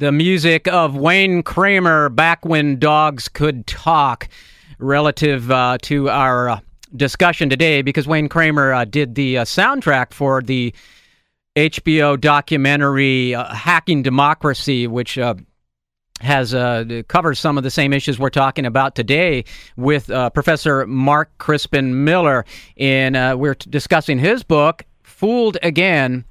the music of Wayne Kramer back when dogs could talk relative uh, to our uh, discussion today because Wayne Kramer uh, did the uh, soundtrack for the HBO documentary uh, Hacking Democracy, which uh, has uh, covers some of the same issues we're talking about today with uh, Professor Mark Crispin Miller. And uh, we're discussing his book, Fooled Again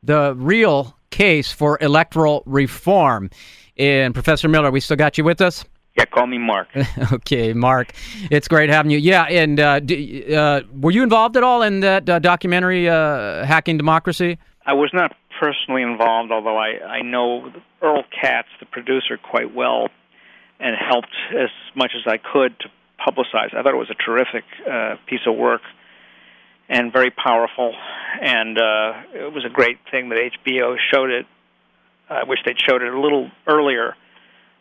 The Real Case for Electoral Reform. And Professor Miller, we still got you with us? Yeah, call me Mark. okay, Mark. It's great having you. Yeah, and uh, d- uh, were you involved at all in that uh, documentary, Hacking Democracy? I was not personally involved, although I, I know Earl Katz, the producer, quite well, and helped as much as I could to publicize. I thought it was a terrific uh, piece of work and very powerful, and uh, it was a great thing that HBO showed it. I wish they'd showed it a little earlier,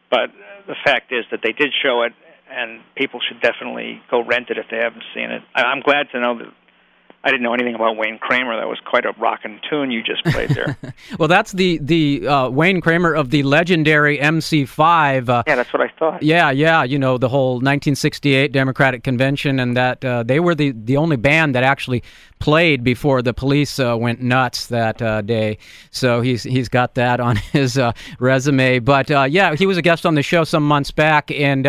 but the fact is that they did show it, and people should definitely go rent it if they haven't seen it. I'm glad to know that I didn't know anything about Wayne Kramer. That was quite a rockin' tune you just played there. well, that's the the uh, Wayne Kramer of the legendary MC5. Uh, yeah, that's what I thought. Yeah, yeah. You know the whole 1968 Democratic Convention, and that uh, they were the the only band that actually played before the police uh, went nuts that uh, day. So he's he's got that on his uh, resume. But yeah, he was a guest on the show some months back, and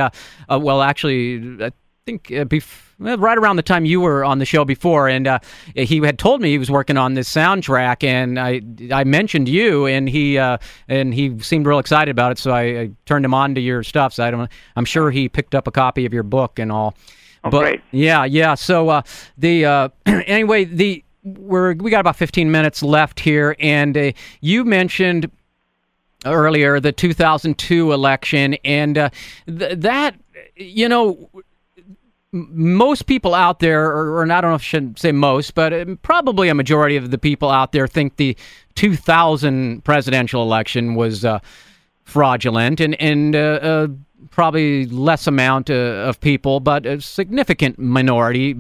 well, actually, I think before right around the time you were on the show before, and uh, he had told me he was working on this soundtrack, and I I mentioned you, and he uh, and he seemed real excited about it, so I, I, turned him on to your stuff. So I don't, I'm sure he picked up a copy of your book and all. Oh, but, great. Yeah, yeah. So uh, the uh, anyway the we're we got about 15 minutes left here, and uh, you mentioned earlier the 2002 election, and uh, th- that you know most people out there, or, or I don't know if I should say most, but uh, probably a majority of the people out there think the 2000 presidential election was uh, fraudulent, and and uh, uh, probably less amount uh, of people, but a significant minority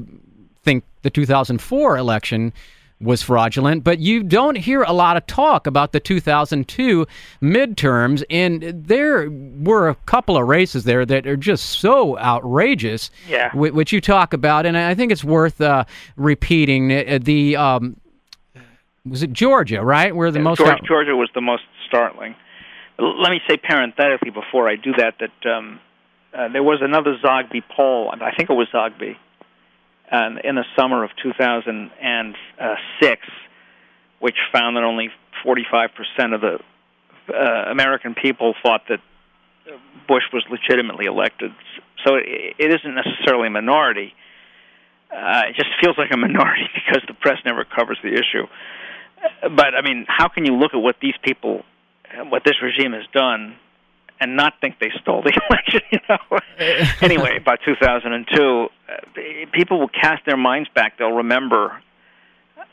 think the 2004 election was fraudulent, but you don't hear a lot of talk about the 2002 midterms. And there were a couple of races there that are just so outrageous, yeah. which you talk about. And I think it's worth uh, repeating. Uh, the um, was it Georgia, right? Where the yeah, most Georgia, out- Georgia was the most startling. Let me say parenthetically before I do that that um, uh, there was another Zogby poll. I think it was Zogby um, in the summer of 2006, which found that only 45% of the uh, American people thought that Bush was legitimately elected. So it, it isn't necessarily a minority. Uh, it just feels like a minority because the press never covers the issue. But I mean, how can you look at what these people, what this regime has done, and not think they stole the election. You know. anyway, by 2002, uh, people will cast their minds back. They'll remember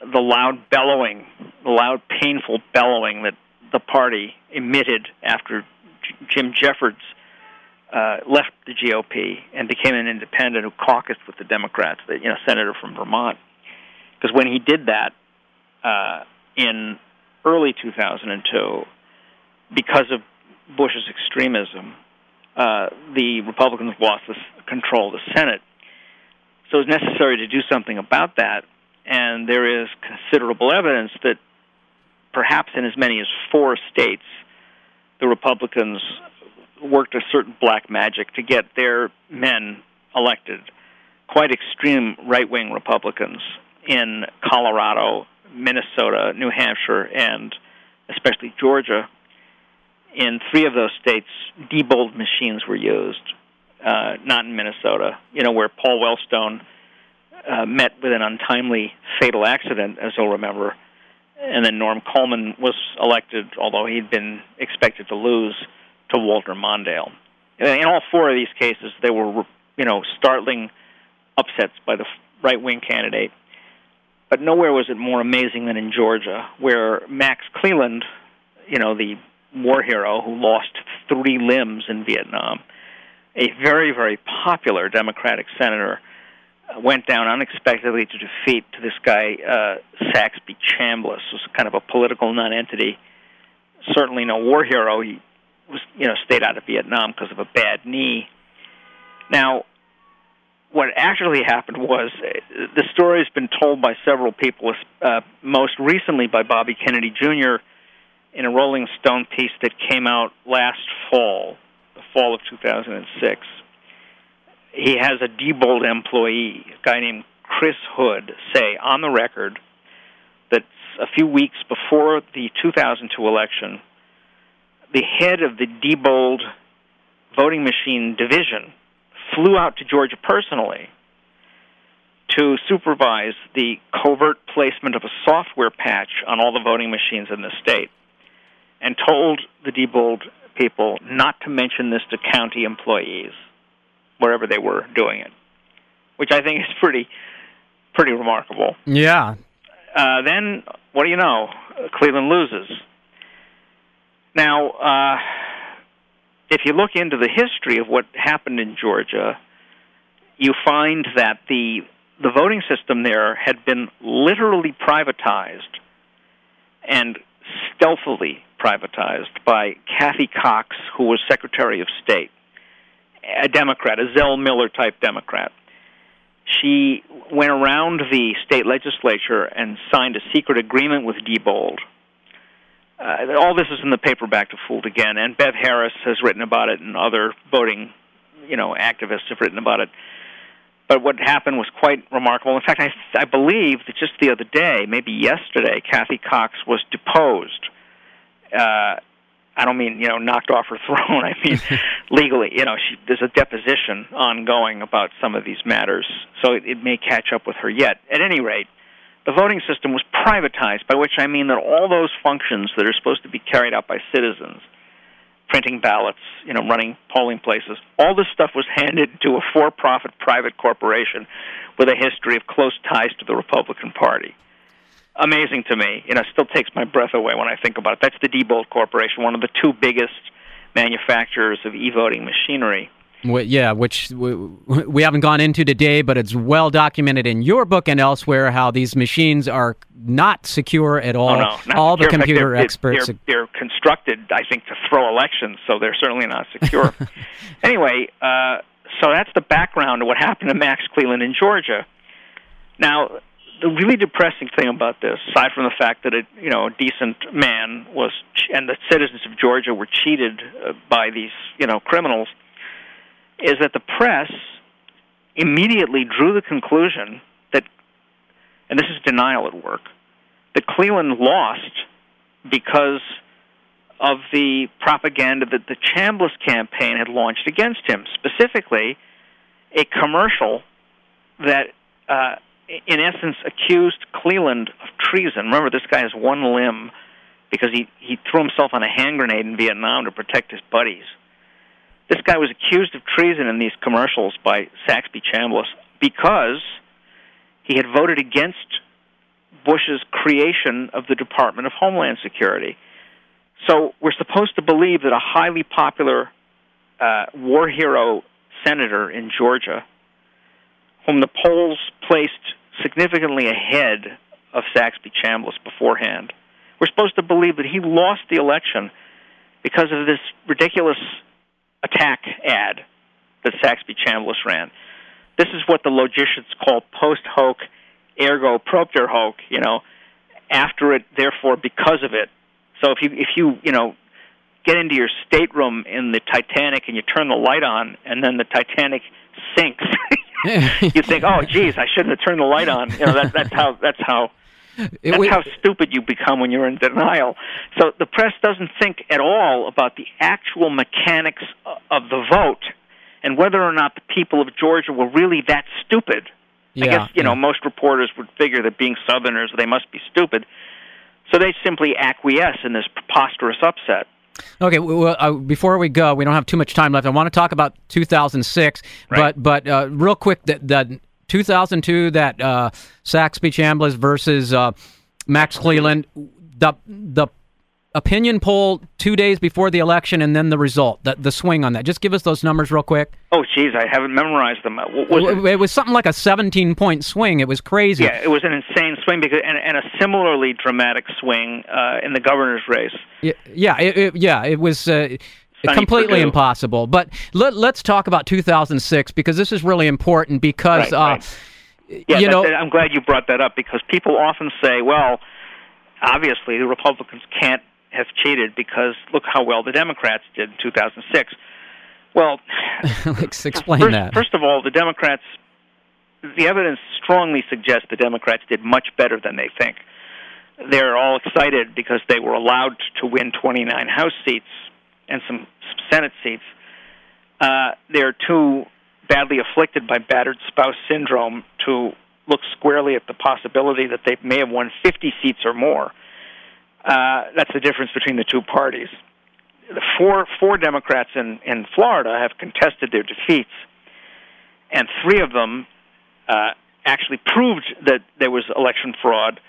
the loud bellowing, the loud, painful bellowing that the party emitted after J- Jim Jeffords uh, left the GOP and became an independent who caucused with the Democrats, the you know senator from Vermont. Because when he did that uh, in early 2002, because of Bush's extremism, uh, the Republicans lost the control of the Senate. So it's necessary to do something about that, and there is considerable evidence that perhaps in as many as four states, the Republicans worked a certain black magic to get their men elected. Quite extreme right wing Republicans in Colorado, Minnesota, New Hampshire, and especially Georgia in three of those states, Diebold machines were used, uh, not in Minnesota, you know, where Paul Wellstone uh, met with an untimely fatal accident, as you'll remember. And then Norm Coleman was elected, although he'd been expected to lose, to Walter Mondale. In all four of these cases, there were, you know, startling upsets by the right wing candidate. But nowhere was it more amazing than in Georgia, where Max Cleland, you know, the war hero who lost three limbs in Vietnam, a very, very popular Democratic senator, uh, went down unexpectedly to defeat to this guy uh, Saxby Chambliss, who's kind of a political nonentity. Certainly no war hero. He was, you know, stayed out of Vietnam because of a bad knee. Now, what actually happened was uh, the story has been told by several people, uh, most recently by Bobby Kennedy Jr. in a Rolling Stone piece that came out last fall, the fall of 2006. He has a Diebold employee, a guy named Chris Hood, say on the record that a few weeks before the 2002 election, the head of the Diebold voting machine division flew out to Georgia personally to supervise the covert placement of a software patch on all the voting machines in the state and told the Diebold people not to mention this to county employees wherever they were doing it, which I think is pretty pretty remarkable. Yeah. Uh, then what do you know? Cleland loses. Now, uh, if you look into the history of what happened in Georgia, you find that the the voting system there had been literally privatized and stealthily privatized by Kathy Cox, who was Secretary of State, a Democrat, a Zell Miller type Democrat. She went around the state legislature and signed a secret agreement with Diebold uh, all this is in the paperback to Fooled Again, and Bev Harris has written about it, and other voting, you know, activists have written about it. But what happened was quite remarkable. In fact, I, I believe that just the other day, maybe yesterday, Kathy Cox was deposed. Uh, I don't mean you know knocked off her throne. I mean legally. You know, she, there's a deposition ongoing about some of these matters, so it, it may catch up with her yet. At any rate, the voting system was privatized, by which I mean that all those functions that are supposed to be carried out by citizens, printing ballots, you know, running polling places, all this stuff was handed to a for-profit private corporation with a history of close ties to the Republican Party. Amazing to me. You know, still takes my breath away when I think about it. That's the Diebold Corporation, one of the two biggest manufacturers of e-voting machinery yeah, which we, we haven't gone into today, but it's well documented in your book and elsewhere how these machines are not secure at all. Oh, no, not all secure. the computer they're, experts. They're, they're, constructed, I think, to throw elections, so they're certainly not secure. anyway, uh, so that's the background of what happened to Max Cleland in Georgia. Now, the really depressing thing about this, aside from the fact that a you know a decent man was, and the citizens of Georgia were cheated uh, by these you know criminals is that the press immediately drew the conclusion that, and this is denial at work, that Cleland lost because of the propaganda that the Chambliss campaign had launched against him, specifically a commercial that, uh, in essence, accused Cleland of treason. Remember, this guy has one limb because he, he threw himself on a hand grenade in Vietnam to protect his buddies. This guy was accused of treason in these commercials by Saxby Chambliss because he had voted against Bush's creation of the Department of Homeland Security. So we're supposed to believe that a highly popular uh, war hero senator in Georgia, whom the polls placed significantly ahead of Saxby Chambliss beforehand, we're supposed to believe that he lost the election because of this ridiculous attack ad that Saxby Chambliss ran. This is what the logicians call post hoc ergo propter hoc, you know, after it, therefore because of it. So if you if you, you know, get into your stateroom in the Titanic and you turn the light on and then the Titanic sinks, you think, "Oh, geez, I shouldn't have turned the light on." You know, that, that's how that's how that's how stupid you become when you're in denial. So the press doesn't think at all about the actual mechanics of the vote and whether or not the people of Georgia were really that stupid. Yeah, I guess you know yeah. most reporters would figure that being Southerners they must be stupid, so they simply acquiesce in this preposterous upset. Okay, well, uh, before we go, we don't have too much time left. I want to talk about 2006, Right. but but uh, real quick, the, the 2002 that uh, Saxby Chambliss versus uh, Max Cleland, the the opinion poll two days before the election, and then the result, the the swing on that. Just give us those numbers real quick. Oh, geez, I haven't memorized them. What was it? it was something like a 17 point swing. It was crazy. Yeah, it was an insane swing because, and, and a similarly dramatic swing uh, in the governor's race. Y- Yeah, it, it, yeah, it was. Uh, completely Perdue. impossible. But let, us talk about 2006 because this is really important because Right, uh, right. Yeah, you know I'm glad you brought that up because people often say, well, obviously the Republicans can't have cheated because look how well the Democrats did in 2006. Well, let's explain first, that. first of all, the Democrats, the evidence strongly suggests the Democrats did much better than they think. They're all excited because they were allowed to win 29 House seats and some, some Senate seats. Uh, they're too badly afflicted by battered spouse syndrome to look squarely at the possibility that they may have won 50 seats or more. Uh, that's the difference between the two parties. The four four Democrats in in Florida have contested their defeats, and three of them uh, actually proved that there was election fraud.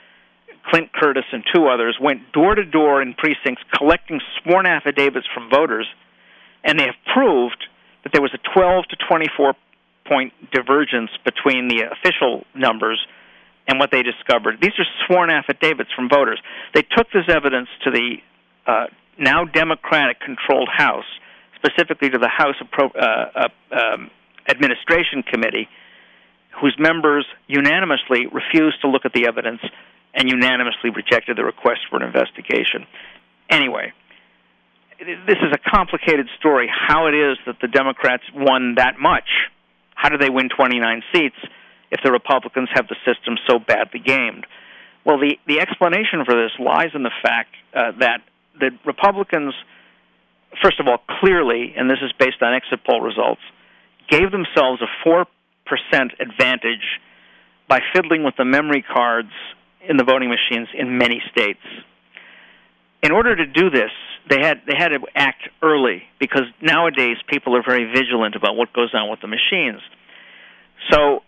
Clint Curtis and two others went door to door in precincts collecting sworn affidavits from voters, and they have proved that there was a 12 to 24 point divergence between the official numbers and what they discovered. These are sworn affidavits from voters. They took this evidence to the uh, now Democratic controlled House, specifically to the House Appro- uh, uh, um, Administration Committee, whose members unanimously refused to look at the evidence and unanimously rejected the request for an investigation. Anyway, this is a complicated story how it is that the Democrats won that much. How do they win 29 seats if the Republicans have the system so badly gamed? Well, the, the explanation for this lies in the fact uh, that the Republicans, first of all, clearly, and this is based on exit poll results, gave themselves a 4% advantage by fiddling with the memory cards in the voting machines in many states. In order to do this, they had they had to act early because nowadays people are very vigilant about what goes on with the machines. So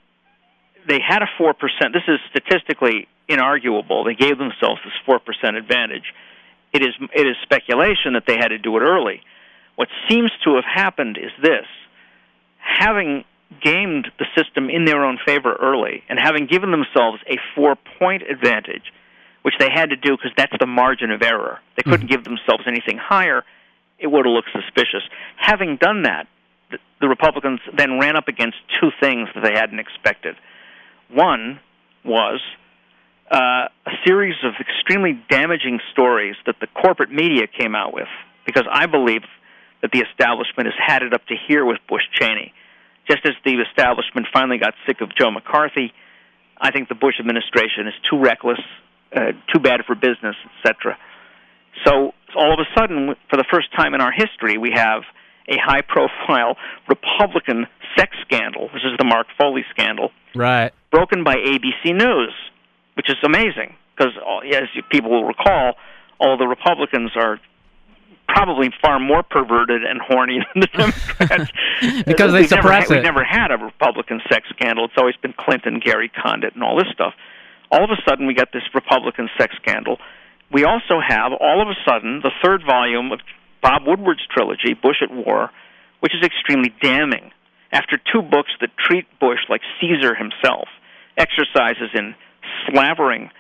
they had a four percent. This is statistically inarguable. They gave themselves this four percent advantage. It is it is speculation that they had to do it early. What seems to have happened is this: having gamed the system in their own favor early, and having given themselves a four point advantage, which they had to do because that's the margin of error. They couldn't hmm. give themselves anything higher; it would have looked suspicious. Having done that, the, the Republicans then ran up against two things that they hadn't expected. One was uh, a series of extremely damaging stories that the corporate media came out with, because I believe that the establishment has had it up to here with Bush Cheney. Just as the establishment finally got sick of Joe McCarthy, I think the Bush administration is too reckless, uh, too bad for business, etc. So all of a sudden, for the first time in our history, we have a high-profile Republican sex scandal. This is the Mark Foley scandal, right. broken by ABC News, which is amazing because, as people will recall, all the Republicans are probably far more perverted and horny than the Democrats because they we've suppress never, it. We've never had a Republican sex scandal. It's always been Clinton, Gary Condit, and all this stuff. All of a sudden, we got this Republican sex scandal. We also have, all of a sudden, the third volume of Bob Woodward's trilogy, Bush at War, which is extremely damning. After two books that treat Bush like Caesar himself, exercises in slavering,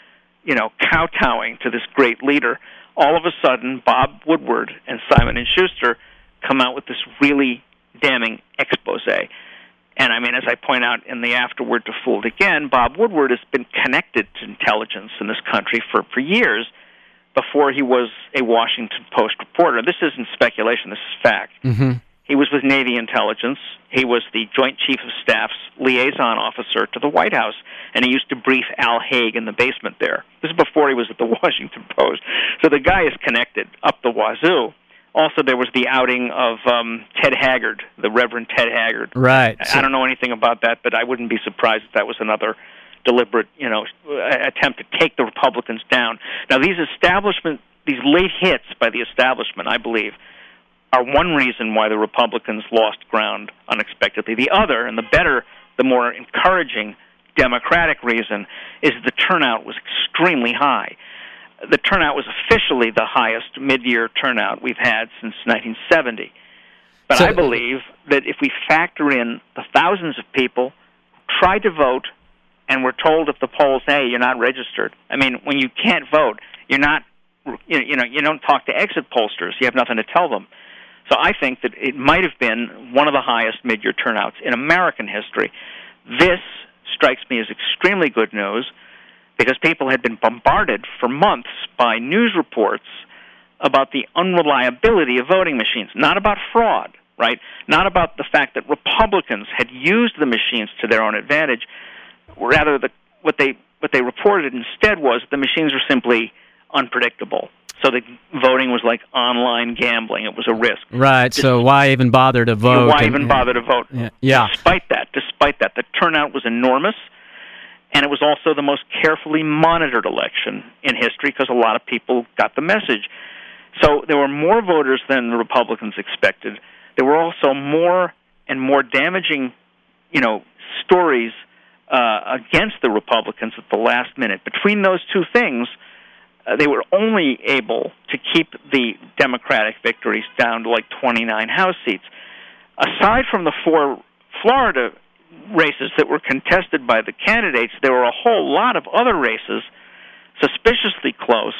you know, kowtowing to this great leader, all of a sudden Bob Woodward and Simon and Schuster come out with this really damning expose. And I mean, as I point out in the afterword to Fooled Again, Bob Woodward has been connected to intelligence in this country for, for years before he was a Washington Post reporter. This isn't speculation, this is fact. Mm-hmm. He was with Navy intelligence. He was the Joint Chief of Staff's liaison officer to the White House, and he used to brief Al Haig in the basement there. This is before he was at the Washington Post. So the guy is connected up the wazoo. Also, there was the outing of um, Ted Haggard, the Reverend Ted Haggard. Right. I I don't know anything about that, but I wouldn't be surprised if that was another deliberate, you know, attempt to take the Republicans down. Now, these establishment, these late hits by the establishment, I believe, are one reason why the Republicans lost ground unexpectedly. The other, and the better, the more encouraging Democratic reason, is the turnout was extremely high. The turnout was officially the highest mid-year turnout we've had since 1970. But So- I believe that if we factor in the thousands of people who tried to vote and were told at the polls, "Hey, you're not registered." I mean, when you can't vote, you're not. You know, you don't talk to exit pollsters. You have nothing to tell them. So I think that it might have been one of the highest mid-year turnouts in American history. This strikes me as extremely good news because people had been bombarded for months by news reports about the unreliability of voting machines, not about fraud, right? Not about the fact that Republicans had used the machines to their own advantage. Rather, the, what they what they reported instead was the machines were simply unpredictable. So the voting was like online gambling. It was a risk. Right. Just, so why even bother to vote? Why and, even bother to vote? Yeah. yeah. Despite that, despite that, the turnout was enormous, and it was also the most carefully monitored election in history because a lot of people got the message. So there were more voters than the Republicans expected. There were also more and more damaging, you know, stories uh, against the Republicans at the last minute. Between those two things uh, they were only able to keep the Democratic victories down to like 29 House seats. Aside from the four Florida races that were contested by the candidates, there were a whole lot of other races suspiciously close,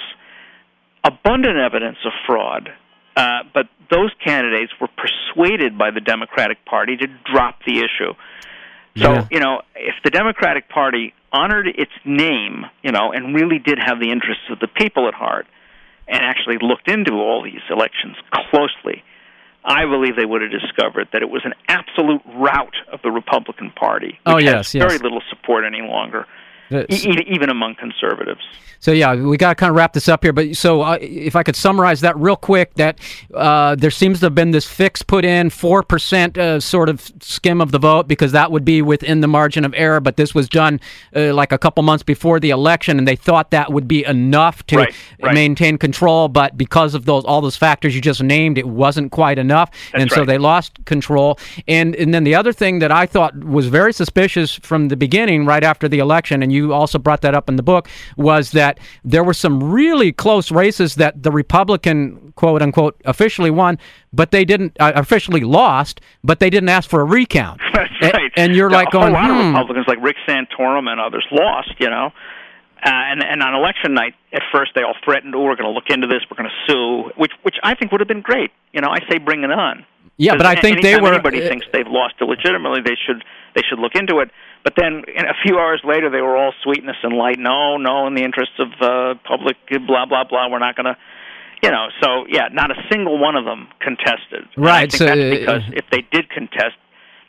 abundant evidence of fraud. Uh, but those candidates were persuaded by the Democratic Party to drop the issue. So, yeah. you know, if the Democratic Party honored its name, you know, and really did have the interests of the people at heart, and actually looked into all these elections closely, I believe they would have discovered that it was an absolute rout of the Republican Party. oh yes, yes. Very little support any longer, e- even among conservatives. So yeah, we got to kind of wrap this up here. But so uh, if I could summarize that real quick, that uh, there seems to have been this fix put in four percent uh, sort of skim of the vote because that would be within the margin of error. But this was done uh, like a couple months before the election, and they thought that would be enough to right, right. maintain control. But because of those all those factors you just named, it wasn't quite enough, That's and so they lost control. And and then the other thing that I thought was very suspicious from the beginning, right after the election, and you also brought that up in the book, was that that there were some really close races that the Republican quote unquote officially won, but they didn't uh, officially lost, but they didn't ask for a recount. That's right. And, and you're yeah, like going, a lot hmm. of Republicans like Rick Santorum and others lost. You know. Uh, and, and on election night, at first they all threatened, "Oh, we're going to look into this. We're going to sue," which which I think would have been great. You know, I say bring it on. Yeah, but I think they were. Anybody uh, thinks they've lost illegitimately, they should they should look into it. But then a few hours later, they were all sweetness and light. No, no, in the interests of uh, public, blah blah blah. We're not going to, you know. So yeah, not a single one of them contested. Right. So, because if they did contest,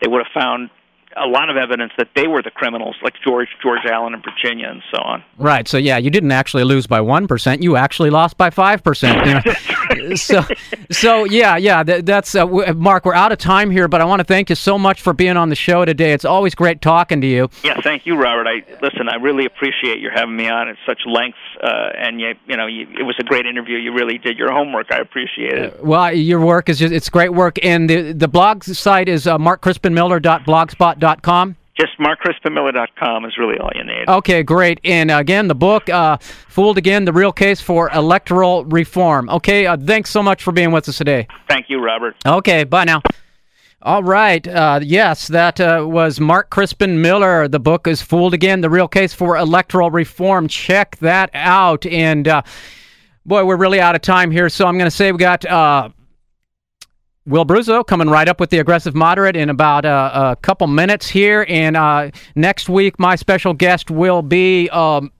they would have found a lot of evidence that they were the criminals, like George George Allen in Virginia and so on. Right. So yeah, you didn't actually lose by one percent. You actually lost by five percent. So so yeah yeah that, that's uh, Mark. We're out of time here, but I want to thank you so much for being on the show today. It's always great talking to you. Yeah, thank you, Robert. I listen. I really appreciate your having me on at such length, uh, and you you know you, it was a great interview. You really did your homework. I appreciate it. Uh, well, your work is just, it's great work, and the the blog site is uh, markcrispinmiller.blogspot.com. Just markcrispinmiller.com is really all you need. Okay, great. And again, the book, uh, Fooled Again, The Real Case for Electoral Reform. Okay, uh, thanks so much for being with us today. Thank you, Robert. Okay, bye now. All right. Uh, yes, that uh, was Mark Crispin Miller. The book is Fooled Again, The Real Case for Electoral Reform. Check that out. And uh, boy, we're really out of time here. So I'm going to say we got uh, Will Bruzzo coming right up with the aggressive moderate in about uh, a couple minutes here. And uh, next week, my special guest will be. Um,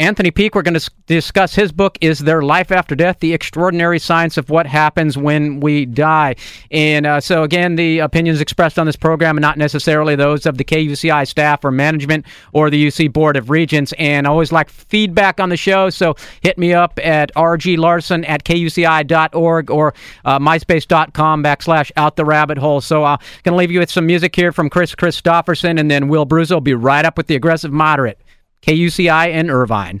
Anthony Peake, we're going to discuss his book, Is There Life After Death? The Extraordinary Science of What Happens When We Die. And uh, so, again, the opinions expressed on this program are not necessarily those of the KUCI staff or management or the UC Board of Regents. And I always like feedback on the show, so hit me up at rglarson at kuci.org or uh, myspace.com backslash out the rabbit hole. So I'm uh, going to leave you with some music here from Kris Kristofferson, and then Will Bruzzo will be right up with the aggressive moderate. KUCI in Irvine.